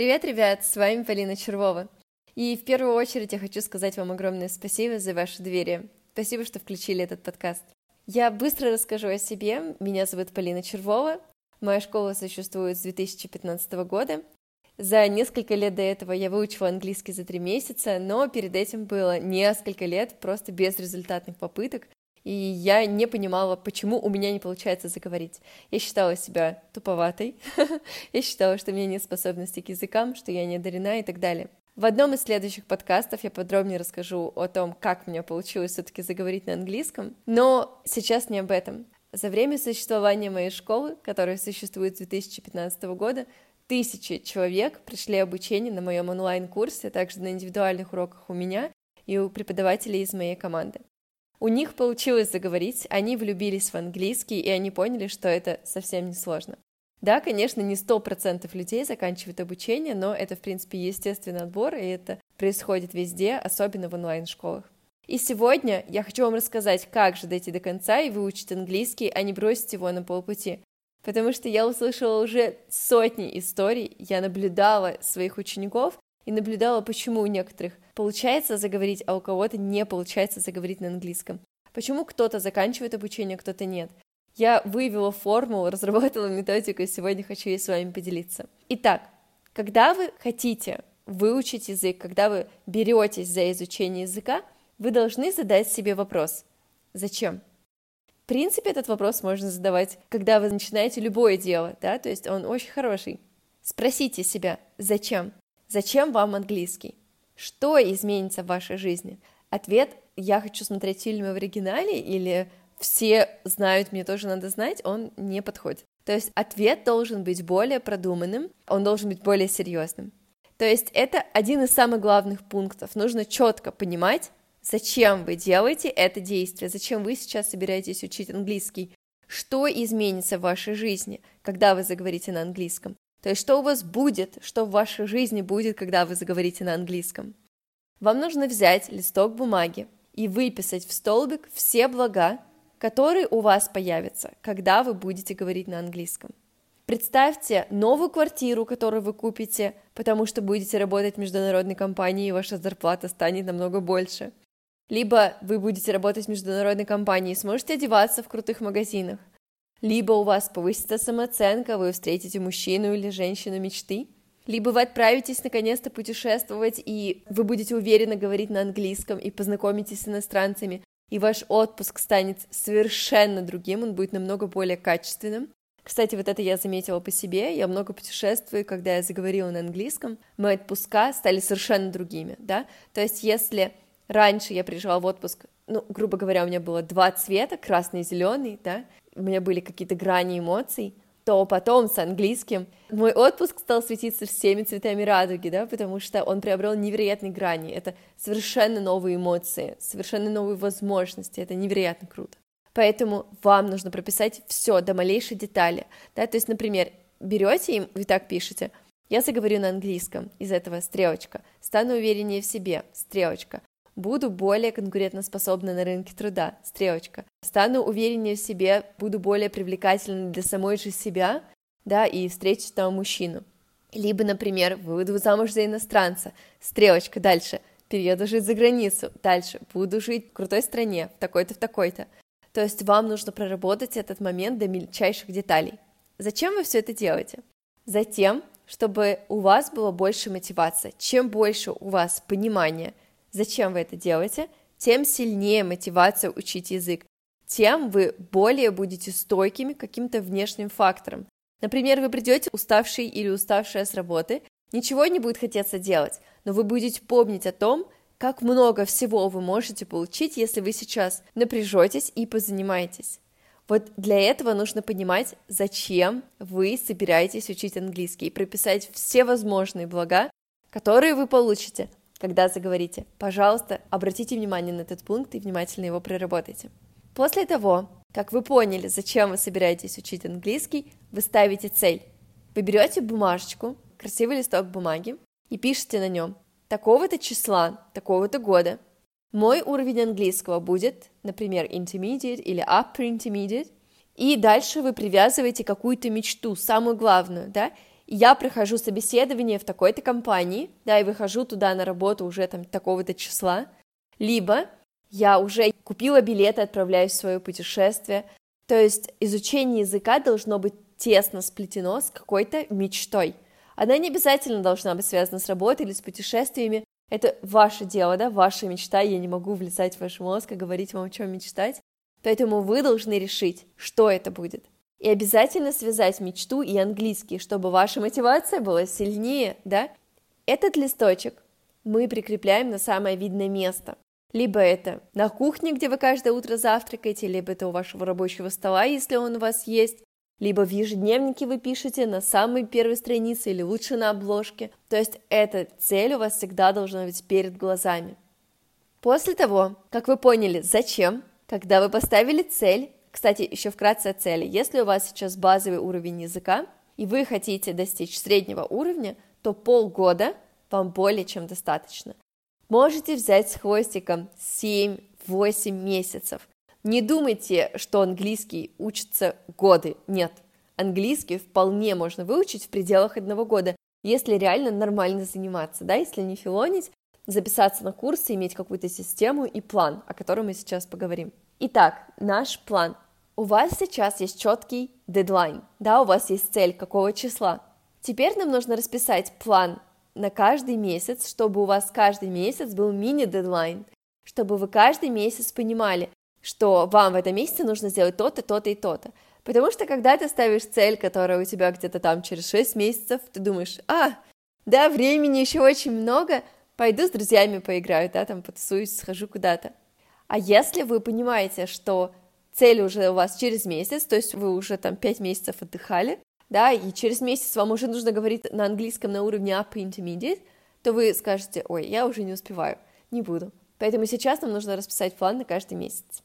Привет, ребят, с вами Полина Червова. И в первую очередь я хочу сказать вам огромное спасибо за ваше доверие. Спасибо, что включили этот подкаст. Я быстро расскажу о себе. Меня зовут Полина Червова. Моя школа существует с 2015 года. За несколько лет до этого я выучила английский за три месяца, но перед этим было несколько лет просто безрезультатных попыток, и я не понимала, почему у меня не получается заговорить. Я считала себя туповатой, я считала, что у меня нет способности к языкам, что я не одарена и так далее. В одном из следующих подкастов я подробнее расскажу о том, как меня получилось все-таки заговорить на английском, но сейчас не об этом. За время существования моей школы, которая существует с 2015 года, тысячи человек прошли обучение на моем онлайн-курсе, а также на индивидуальных уроках у меня и у преподавателей из моей команды. У них получилось заговорить, они влюбились в английский, и они поняли, что это совсем не сложно. Да, конечно, не сто процентов людей заканчивают обучение, но это, в принципе, естественный отбор, и это происходит везде, особенно в онлайн-школах. И сегодня я хочу вам рассказать, как же дойти до конца и выучить английский, а не бросить его на полпути. Потому что я услышала уже сотни историй, я наблюдала своих учеников и наблюдала, почему у некоторых получается заговорить, а у кого-то не получается заговорить на английском. Почему кто-то заканчивает обучение, а кто-то нет. Я выявила формулу, разработала методику, и сегодня хочу ей с вами поделиться. Итак, когда вы хотите выучить язык, когда вы беретесь за изучение языка, вы должны задать себе вопрос. Зачем? В принципе, этот вопрос можно задавать, когда вы начинаете любое дело, да, то есть он очень хороший. Спросите себя, зачем? Зачем вам английский? Что изменится в вашей жизни? Ответ «я хочу смотреть фильмы в оригинале» или все знают, мне тоже надо знать, он не подходит. То есть ответ должен быть более продуманным, он должен быть более серьезным. То есть это один из самых главных пунктов. Нужно четко понимать, зачем вы делаете это действие, зачем вы сейчас собираетесь учить английский, что изменится в вашей жизни, когда вы заговорите на английском. То есть что у вас будет, что в вашей жизни будет, когда вы заговорите на английском. Вам нужно взять листок бумаги и выписать в столбик все блага, который у вас появится, когда вы будете говорить на английском. Представьте новую квартиру, которую вы купите, потому что будете работать в международной компании, и ваша зарплата станет намного больше. Либо вы будете работать в международной компании и сможете одеваться в крутых магазинах. Либо у вас повысится самооценка, вы встретите мужчину или женщину мечты. Либо вы отправитесь наконец-то путешествовать, и вы будете уверенно говорить на английском и познакомитесь с иностранцами, и ваш отпуск станет совершенно другим, он будет намного более качественным. Кстати, вот это я заметила по себе, я много путешествую, когда я заговорила на английском, мои отпуска стали совершенно другими, да, то есть если раньше я приезжала в отпуск, ну, грубо говоря, у меня было два цвета, красный и зеленый, да, у меня были какие-то грани эмоций, то потом с английским мой отпуск стал светиться всеми цветами радуги, да, потому что он приобрел невероятные грани. Это совершенно новые эмоции, совершенно новые возможности. Это невероятно круто. Поэтому вам нужно прописать все до малейшей детали. Да? То есть, например, берете и вы так пишете, я заговорю на английском, из этого стрелочка, стану увереннее в себе, стрелочка, буду более конкурентоспособна на рынке труда, стрелочка, стану увереннее в себе, буду более привлекательной для самой же себя, да, и встречу там мужчину. Либо, например, выйду замуж за иностранца, стрелочка, дальше, перееду жить за границу, дальше, буду жить в крутой стране, в такой-то, в такой-то. То есть вам нужно проработать этот момент до мельчайших деталей. Зачем вы все это делаете? Затем, чтобы у вас было больше мотивации. Чем больше у вас понимания, зачем вы это делаете, тем сильнее мотивация учить язык, тем вы более будете стойкими к каким-то внешним факторам. Например, вы придете уставший или уставшая с работы, ничего не будет хотеться делать, но вы будете помнить о том, как много всего вы можете получить, если вы сейчас напряжетесь и позанимаетесь. Вот для этого нужно понимать, зачем вы собираетесь учить английский и прописать все возможные блага, которые вы получите, когда заговорите. Пожалуйста, обратите внимание на этот пункт и внимательно его проработайте. После того, как вы поняли, зачем вы собираетесь учить английский, вы ставите цель. Вы берете бумажечку, красивый листок бумаги и пишете на нем такого-то числа, такого-то года. Мой уровень английского будет, например, intermediate или upper intermediate, и дальше вы привязываете какую-то мечту, самую главную, да, я прохожу собеседование в такой-то компании, да, и выхожу туда на работу уже там такого-то числа, либо я уже купила билеты, отправляюсь в свое путешествие. То есть изучение языка должно быть тесно сплетено с какой-то мечтой. Она не обязательно должна быть связана с работой или с путешествиями. Это ваше дело, да, ваша мечта. Я не могу влезать в ваш мозг и говорить вам, о чем мечтать. Поэтому вы должны решить, что это будет. И обязательно связать мечту и английский, чтобы ваша мотивация была сильнее, да? Этот листочек мы прикрепляем на самое видное место. Либо это на кухне, где вы каждое утро завтракаете, либо это у вашего рабочего стола, если он у вас есть, либо в ежедневнике вы пишете на самой первой странице или лучше на обложке. То есть эта цель у вас всегда должна быть перед глазами. После того, как вы поняли, зачем, когда вы поставили цель, кстати, еще вкратце о цели. Если у вас сейчас базовый уровень языка, и вы хотите достичь среднего уровня, то полгода вам более чем достаточно. Можете взять с хвостиком 7-8 месяцев. Не думайте, что английский учится годы. Нет, английский вполне можно выучить в пределах одного года, если реально нормально заниматься, да, если не филонить, записаться на курсы, иметь какую-то систему и план, о котором мы сейчас поговорим. Итак, наш план. У вас сейчас есть четкий дедлайн, да, у вас есть цель какого числа. Теперь нам нужно расписать план на каждый месяц, чтобы у вас каждый месяц был мини-дедлайн, чтобы вы каждый месяц понимали, что вам в этом месяце нужно сделать то-то, то-то и то-то. Потому что когда ты ставишь цель, которая у тебя где-то там через 6 месяцев, ты думаешь, а, да, времени еще очень много, пойду с друзьями поиграю, да, там потусуюсь, схожу куда-то. А если вы понимаете, что цель уже у вас через месяц, то есть вы уже там 5 месяцев отдыхали, да, и через месяц вам уже нужно говорить на английском на уровне upper intermediate, то вы скажете, ой, я уже не успеваю, не буду. Поэтому сейчас нам нужно расписать план на каждый месяц.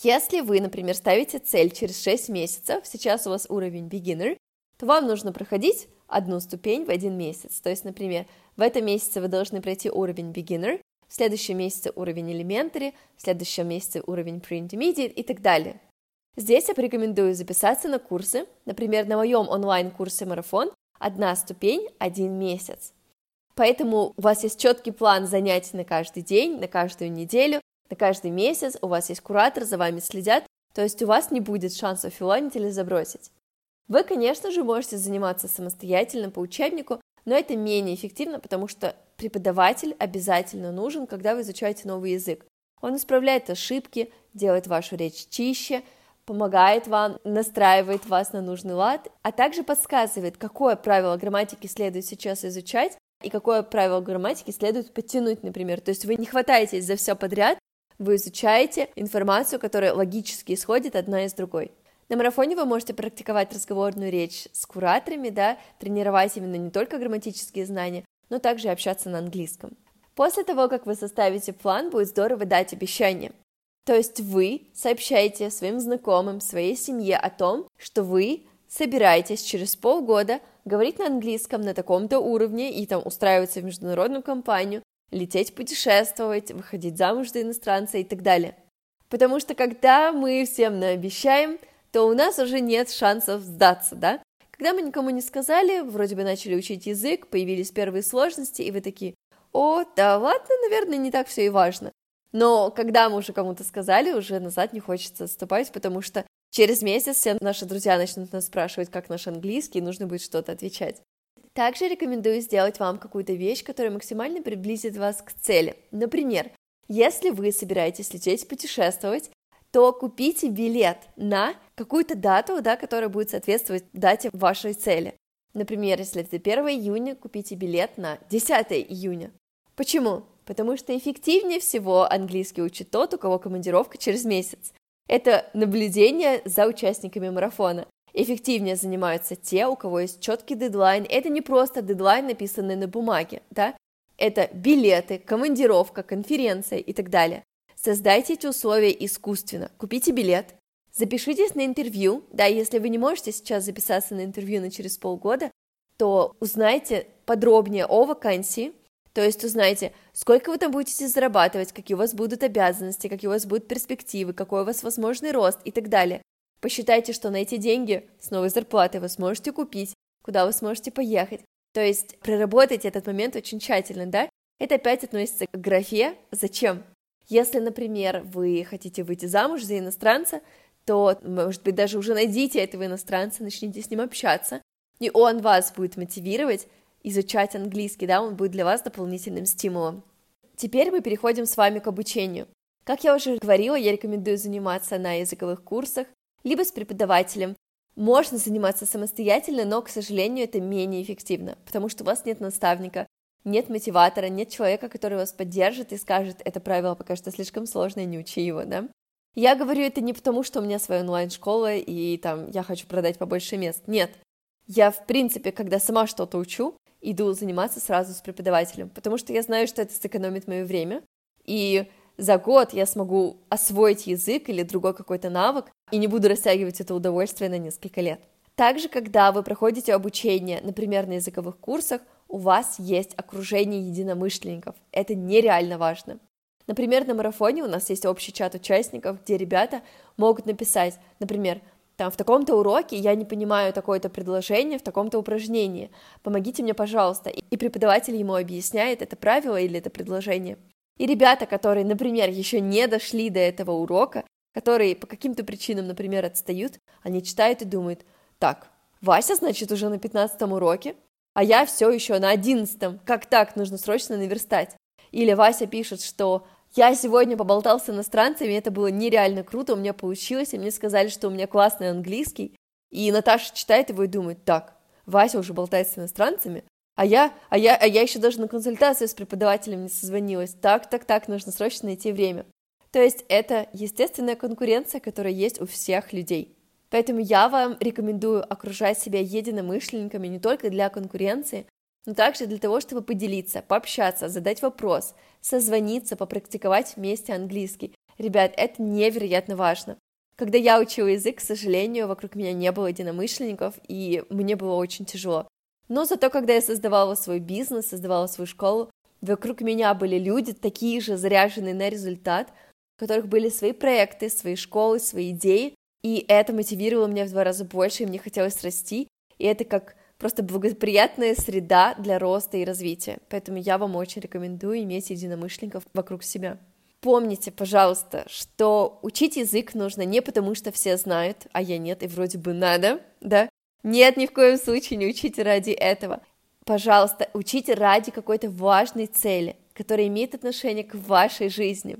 Если вы, например, ставите цель через 6 месяцев, сейчас у вас уровень beginner, то вам нужно проходить одну ступень в один месяц. То есть, например, в этом месяце вы должны пройти уровень beginner, в следующем месяце уровень elementary, в следующем месяце уровень pre-intermediate и так далее. Здесь я порекомендую записаться на курсы, например, на моем онлайн-курсе «Марафон» одна ступень, один месяц. Поэтому у вас есть четкий план занятий на каждый день, на каждую неделю, на каждый месяц, у вас есть куратор, за вами следят, то есть у вас не будет шансов филонить или забросить. Вы, конечно же, можете заниматься самостоятельно по учебнику, но это менее эффективно, потому что преподаватель обязательно нужен, когда вы изучаете новый язык. Он исправляет ошибки, делает вашу речь чище, помогает вам, настраивает вас на нужный лад, а также подсказывает, какое правило грамматики следует сейчас изучать и какое правило грамматики следует подтянуть, например. То есть вы не хватаетесь за все подряд, вы изучаете информацию, которая логически исходит одна из другой. На марафоне вы можете практиковать разговорную речь с кураторами, да, тренировать именно не только грамматические знания, но также общаться на английском. После того, как вы составите план, будет здорово дать обещание. То есть вы сообщаете своим знакомым, своей семье о том, что вы собираетесь через полгода говорить на английском на таком-то уровне и там устраиваться в международную компанию, лететь путешествовать, выходить замуж за иностранца и так далее. Потому что когда мы всем наобещаем, то у нас уже нет шансов сдаться, да? Когда мы никому не сказали, вроде бы начали учить язык, появились первые сложности, и вы такие, о, да ладно, наверное, не так все и важно. Но когда мы уже кому-то сказали, уже назад не хочется отступать, потому что через месяц все наши друзья начнут нас спрашивать, как наш английский, и нужно будет что-то отвечать. Также рекомендую сделать вам какую-то вещь, которая максимально приблизит вас к цели. Например, если вы собираетесь лететь путешествовать, то купите билет на какую-то дату, да, которая будет соответствовать дате вашей цели. Например, если это 1 июня, купите билет на 10 июня. Почему? Потому что эффективнее всего английский учит тот, у кого командировка через месяц. Это наблюдение за участниками марафона. Эффективнее занимаются те, у кого есть четкий дедлайн. Это не просто дедлайн, написанный на бумаге, да? Это билеты, командировка, конференция и так далее. Создайте эти условия искусственно. Купите билет, запишитесь на интервью. Да, если вы не можете сейчас записаться на интервью на через полгода, то узнайте подробнее о вакансии, то есть узнаете, сколько вы там будете зарабатывать, какие у вас будут обязанности, какие у вас будут перспективы, какой у вас возможный рост и так далее. Посчитайте, что на эти деньги с новой зарплатой вы сможете купить куда вы сможете поехать. То есть проработайте этот момент очень тщательно, да? Это опять относится к графе «зачем?». Если, например, вы хотите выйти замуж за иностранца, то, может быть, даже уже найдите этого иностранца, начните с ним общаться, и он вас будет мотивировать изучать английский, да, он будет для вас дополнительным стимулом. Теперь мы переходим с вами к обучению. Как я уже говорила, я рекомендую заниматься на языковых курсах, либо с преподавателем. Можно заниматься самостоятельно, но, к сожалению, это менее эффективно, потому что у вас нет наставника, нет мотиватора, нет человека, который вас поддержит и скажет, это правило пока что слишком сложное, не учи его, да? Я говорю это не потому, что у меня своя онлайн-школа и там я хочу продать побольше мест. Нет. Я, в принципе, когда сама что-то учу, иду заниматься сразу с преподавателем, потому что я знаю, что это сэкономит мое время, и за год я смогу освоить язык или другой какой-то навык, и не буду растягивать это удовольствие на несколько лет. Также, когда вы проходите обучение, например, на языковых курсах, у вас есть окружение единомышленников. Это нереально важно. Например, на марафоне у нас есть общий чат участников, где ребята могут написать, например, там в таком-то уроке я не понимаю такое-то предложение в таком-то упражнении, помогите мне, пожалуйста. И преподаватель ему объясняет это правило или это предложение. И ребята, которые, например, еще не дошли до этого урока, которые по каким-то причинам, например, отстают, они читают и думают, так, Вася, значит, уже на 15 уроке, а я все еще на 11 как так, нужно срочно наверстать. Или Вася пишет, что я сегодня поболтал с иностранцами, это было нереально круто, у меня получилось, и мне сказали, что у меня классный английский. И Наташа читает его и думает, так, Вася уже болтает с иностранцами, а я, а я, а я еще даже на консультацию с преподавателем не созвонилась. Так, так, так, нужно срочно найти время. То есть это естественная конкуренция, которая есть у всех людей. Поэтому я вам рекомендую окружать себя единомышленниками не только для конкуренции, но также для того, чтобы поделиться, пообщаться, задать вопрос, созвониться, попрактиковать вместе английский. Ребят, это невероятно важно. Когда я учила язык, к сожалению, вокруг меня не было единомышленников, и мне было очень тяжело. Но зато, когда я создавала свой бизнес, создавала свою школу, вокруг меня были люди, такие же заряженные на результат, у которых были свои проекты, свои школы, свои идеи, и это мотивировало меня в два раза больше, и мне хотелось расти, и это как просто благоприятная среда для роста и развития. Поэтому я вам очень рекомендую иметь единомышленников вокруг себя. Помните, пожалуйста, что учить язык нужно не потому, что все знают, а я нет, и вроде бы надо, да? Нет, ни в коем случае не учите ради этого. Пожалуйста, учите ради какой-то важной цели, которая имеет отношение к вашей жизни.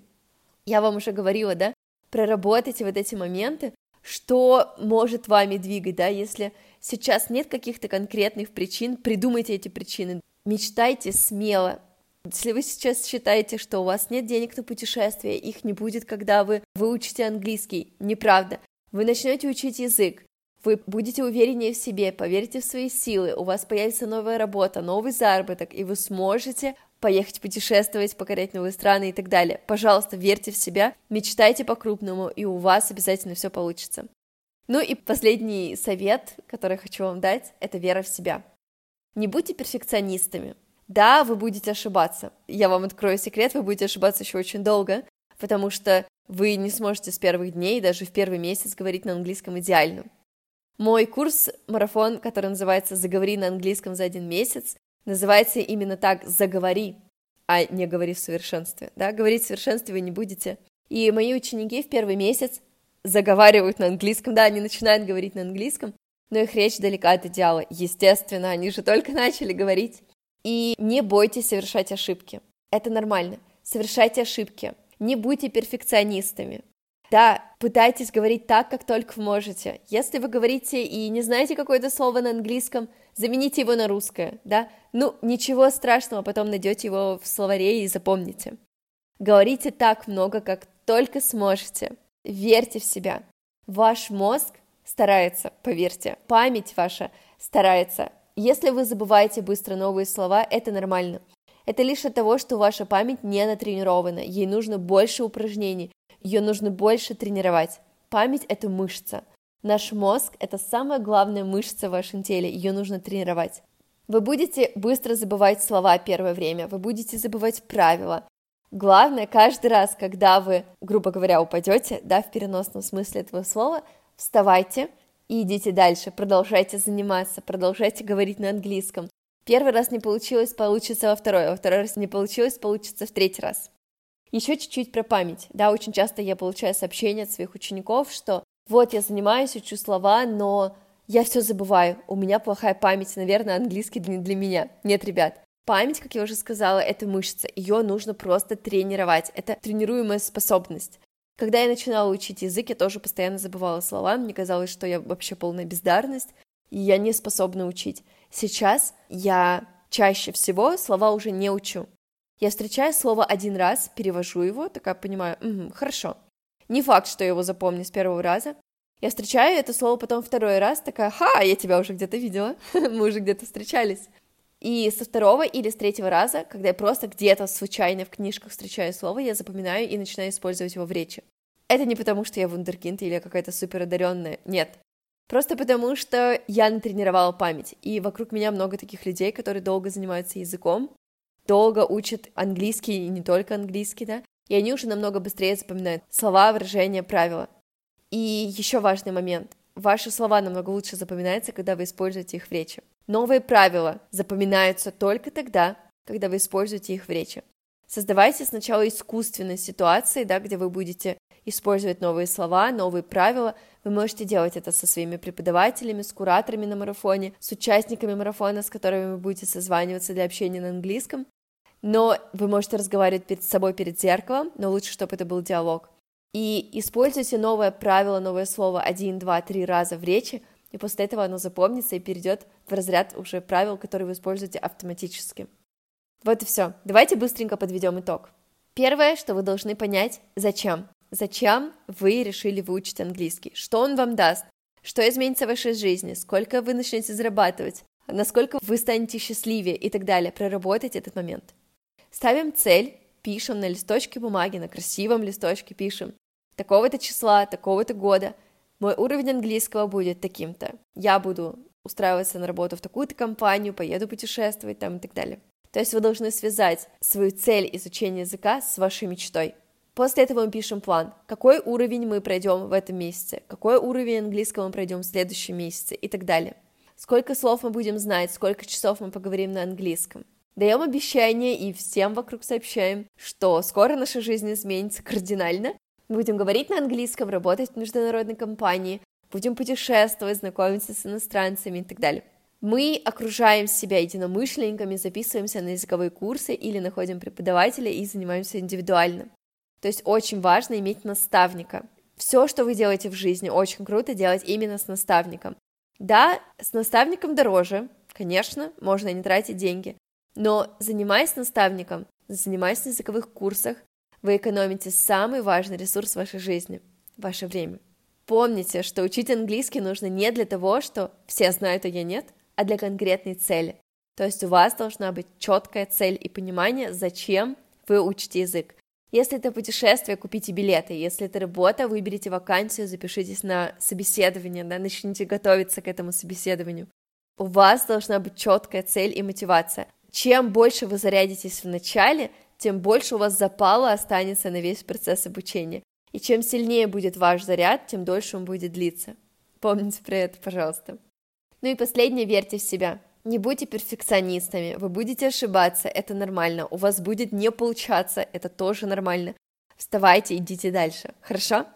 Я вам уже говорила, да? Проработайте вот эти моменты, что может вами двигать, да, если сейчас нет каких-то конкретных причин, придумайте эти причины, мечтайте смело. Если вы сейчас считаете, что у вас нет денег на путешествия, их не будет, когда вы выучите английский, неправда. Вы начнете учить язык, вы будете увереннее в себе, поверите в свои силы, у вас появится новая работа, новый заработок, и вы сможете поехать путешествовать, покорять новые страны и так далее. Пожалуйста, верьте в себя, мечтайте по-крупному, и у вас обязательно все получится. Ну и последний совет, который хочу вам дать, это вера в себя. Не будьте перфекционистами. Да, вы будете ошибаться. Я вам открою секрет, вы будете ошибаться еще очень долго, потому что вы не сможете с первых дней, даже в первый месяц говорить на английском идеально. Мой курс марафон, который называется «Заговори на английском за один месяц», называется именно так «Заговори», а не «Говори в совершенстве». Да? Говорить в совершенстве вы не будете. И мои ученики в первый месяц заговаривают на английском, да, они начинают говорить на английском, но их речь далека от идеала. Естественно, они же только начали говорить. И не бойтесь совершать ошибки. Это нормально. Совершайте ошибки. Не будьте перфекционистами. Да, пытайтесь говорить так, как только можете. Если вы говорите и не знаете какое-то слово на английском, замените его на русское, да? Ну, ничего страшного, потом найдете его в словаре и запомните. Говорите так много, как только сможете. Верьте в себя. Ваш мозг старается, поверьте. Память ваша старается. Если вы забываете быстро новые слова, это нормально. Это лишь от того, что ваша память не натренирована, ей нужно больше упражнений, ее нужно больше тренировать. Память – это мышца. Наш мозг – это самая главная мышца в вашем теле, ее нужно тренировать. Вы будете быстро забывать слова первое время, вы будете забывать правила. Главное, каждый раз, когда вы, грубо говоря, упадете, да, в переносном смысле этого слова, вставайте, и идите дальше, продолжайте заниматься, продолжайте говорить на английском. Первый раз не получилось, получится во второй, во второй раз не получилось, получится в третий раз. Еще чуть-чуть про память. Да, очень часто я получаю сообщения от своих учеников, что вот я занимаюсь, учу слова, но я все забываю, у меня плохая память, наверное, английский не для меня. Нет, ребят, память, как я уже сказала, это мышца, ее нужно просто тренировать, это тренируемая способность. Когда я начинала учить язык, я тоже постоянно забывала слова, мне казалось, что я вообще полная бездарность, и я не способна учить. Сейчас я чаще всего слова уже не учу. Я встречаю слово один раз, перевожу его, такая понимаю, угу, хорошо. Не факт, что я его запомню с первого раза. Я встречаю это слово потом второй раз, такая, ха, я тебя уже где-то видела, мы уже где-то встречались. И со второго или с третьего раза, когда я просто где-то случайно в книжках встречаю слово, я запоминаю и начинаю использовать его в речи. Это не потому, что я вундеркинд или какая-то супер одаренная, нет. Просто потому, что я натренировала память, и вокруг меня много таких людей, которые долго занимаются языком, долго учат английский и не только английский, да, и они уже намного быстрее запоминают слова, выражения, правила. И еще важный момент. Ваши слова намного лучше запоминаются, когда вы используете их в речи. Новые правила запоминаются только тогда, когда вы используете их в речи. Создавайте сначала искусственные ситуации, да, где вы будете использовать новые слова, новые правила. Вы можете делать это со своими преподавателями, с кураторами на марафоне, с участниками марафона, с которыми вы будете созваниваться для общения на английском. Но вы можете разговаривать перед собой перед зеркалом, но лучше, чтобы это был диалог. И используйте новое правило, новое слово один, два, три раза в речи, и после этого оно запомнится и перейдет в разряд уже правил, которые вы используете автоматически. Вот и все. Давайте быстренько подведем итог. Первое, что вы должны понять, зачем. Зачем вы решили выучить английский? Что он вам даст? Что изменится в вашей жизни? Сколько вы начнете зарабатывать? Насколько вы станете счастливее и так далее? Проработать этот момент. Ставим цель, пишем на листочке бумаги, на красивом листочке пишем такого-то числа, такого-то года мой уровень английского будет таким-то. Я буду устраиваться на работу в такую-то компанию, поеду путешествовать там и так далее. То есть вы должны связать свою цель изучения языка с вашей мечтой. После этого мы пишем план, какой уровень мы пройдем в этом месяце, какой уровень английского мы пройдем в следующем месяце и так далее. Сколько слов мы будем знать, сколько часов мы поговорим на английском. Даем обещание и всем вокруг сообщаем, что скоро наша жизнь изменится кардинально, Будем говорить на английском, работать в международной компании, будем путешествовать, знакомиться с иностранцами и так далее. Мы окружаем себя единомышленниками, записываемся на языковые курсы или находим преподавателя и занимаемся индивидуально. То есть очень важно иметь наставника. Все, что вы делаете в жизни, очень круто делать именно с наставником. Да, с наставником дороже, конечно, можно не тратить деньги, но занимаясь наставником, занимаясь на языковых курсах, вы экономите самый важный ресурс вашей жизни – ваше время. Помните, что учить английский нужно не для того, что все знают, а я нет, а для конкретной цели. То есть у вас должна быть четкая цель и понимание, зачем вы учите язык. Если это путешествие, купите билеты. Если это работа, выберите вакансию, запишитесь на собеседование, да, начните готовиться к этому собеседованию. У вас должна быть четкая цель и мотивация. Чем больше вы зарядитесь в начале, тем больше у вас запала останется на весь процесс обучения. И чем сильнее будет ваш заряд, тем дольше он будет длиться. Помните про это, пожалуйста. Ну и последнее, верьте в себя. Не будьте перфекционистами, вы будете ошибаться, это нормально. У вас будет не получаться, это тоже нормально. Вставайте, идите дальше, хорошо?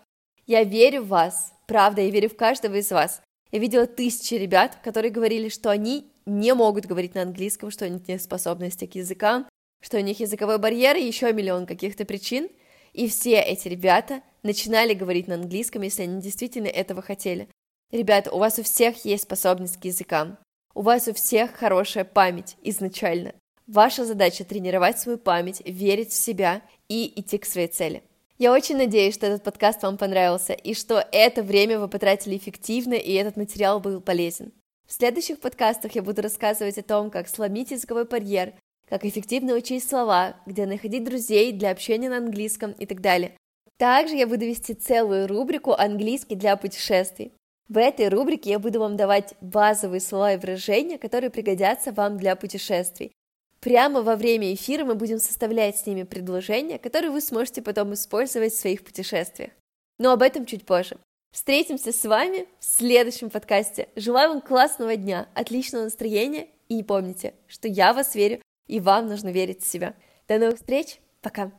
Я верю в вас, правда, я верю в каждого из вас. Я видела тысячи ребят, которые говорили, что они не могут говорить на английском, что у них нет способности к языкам, что у них языковой барьер и еще миллион каких-то причин, и все эти ребята начинали говорить на английском, если они действительно этого хотели. Ребята, у вас у всех есть способность к языкам. У вас у всех хорошая память изначально. Ваша задача тренировать свою память, верить в себя и идти к своей цели. Я очень надеюсь, что этот подкаст вам понравился и что это время вы потратили эффективно и этот материал был полезен. В следующих подкастах я буду рассказывать о том, как сломить языковой барьер, как эффективно учить слова, где находить друзей для общения на английском и так далее. Также я буду вести целую рубрику «Английский для путешествий». В этой рубрике я буду вам давать базовые слова и выражения, которые пригодятся вам для путешествий. Прямо во время эфира мы будем составлять с ними предложения, которые вы сможете потом использовать в своих путешествиях. Но об этом чуть позже. Встретимся с вами в следующем подкасте. Желаю вам классного дня, отличного настроения и помните, что я вас верю, и вам нужно верить в себя. До новых встреч, пока!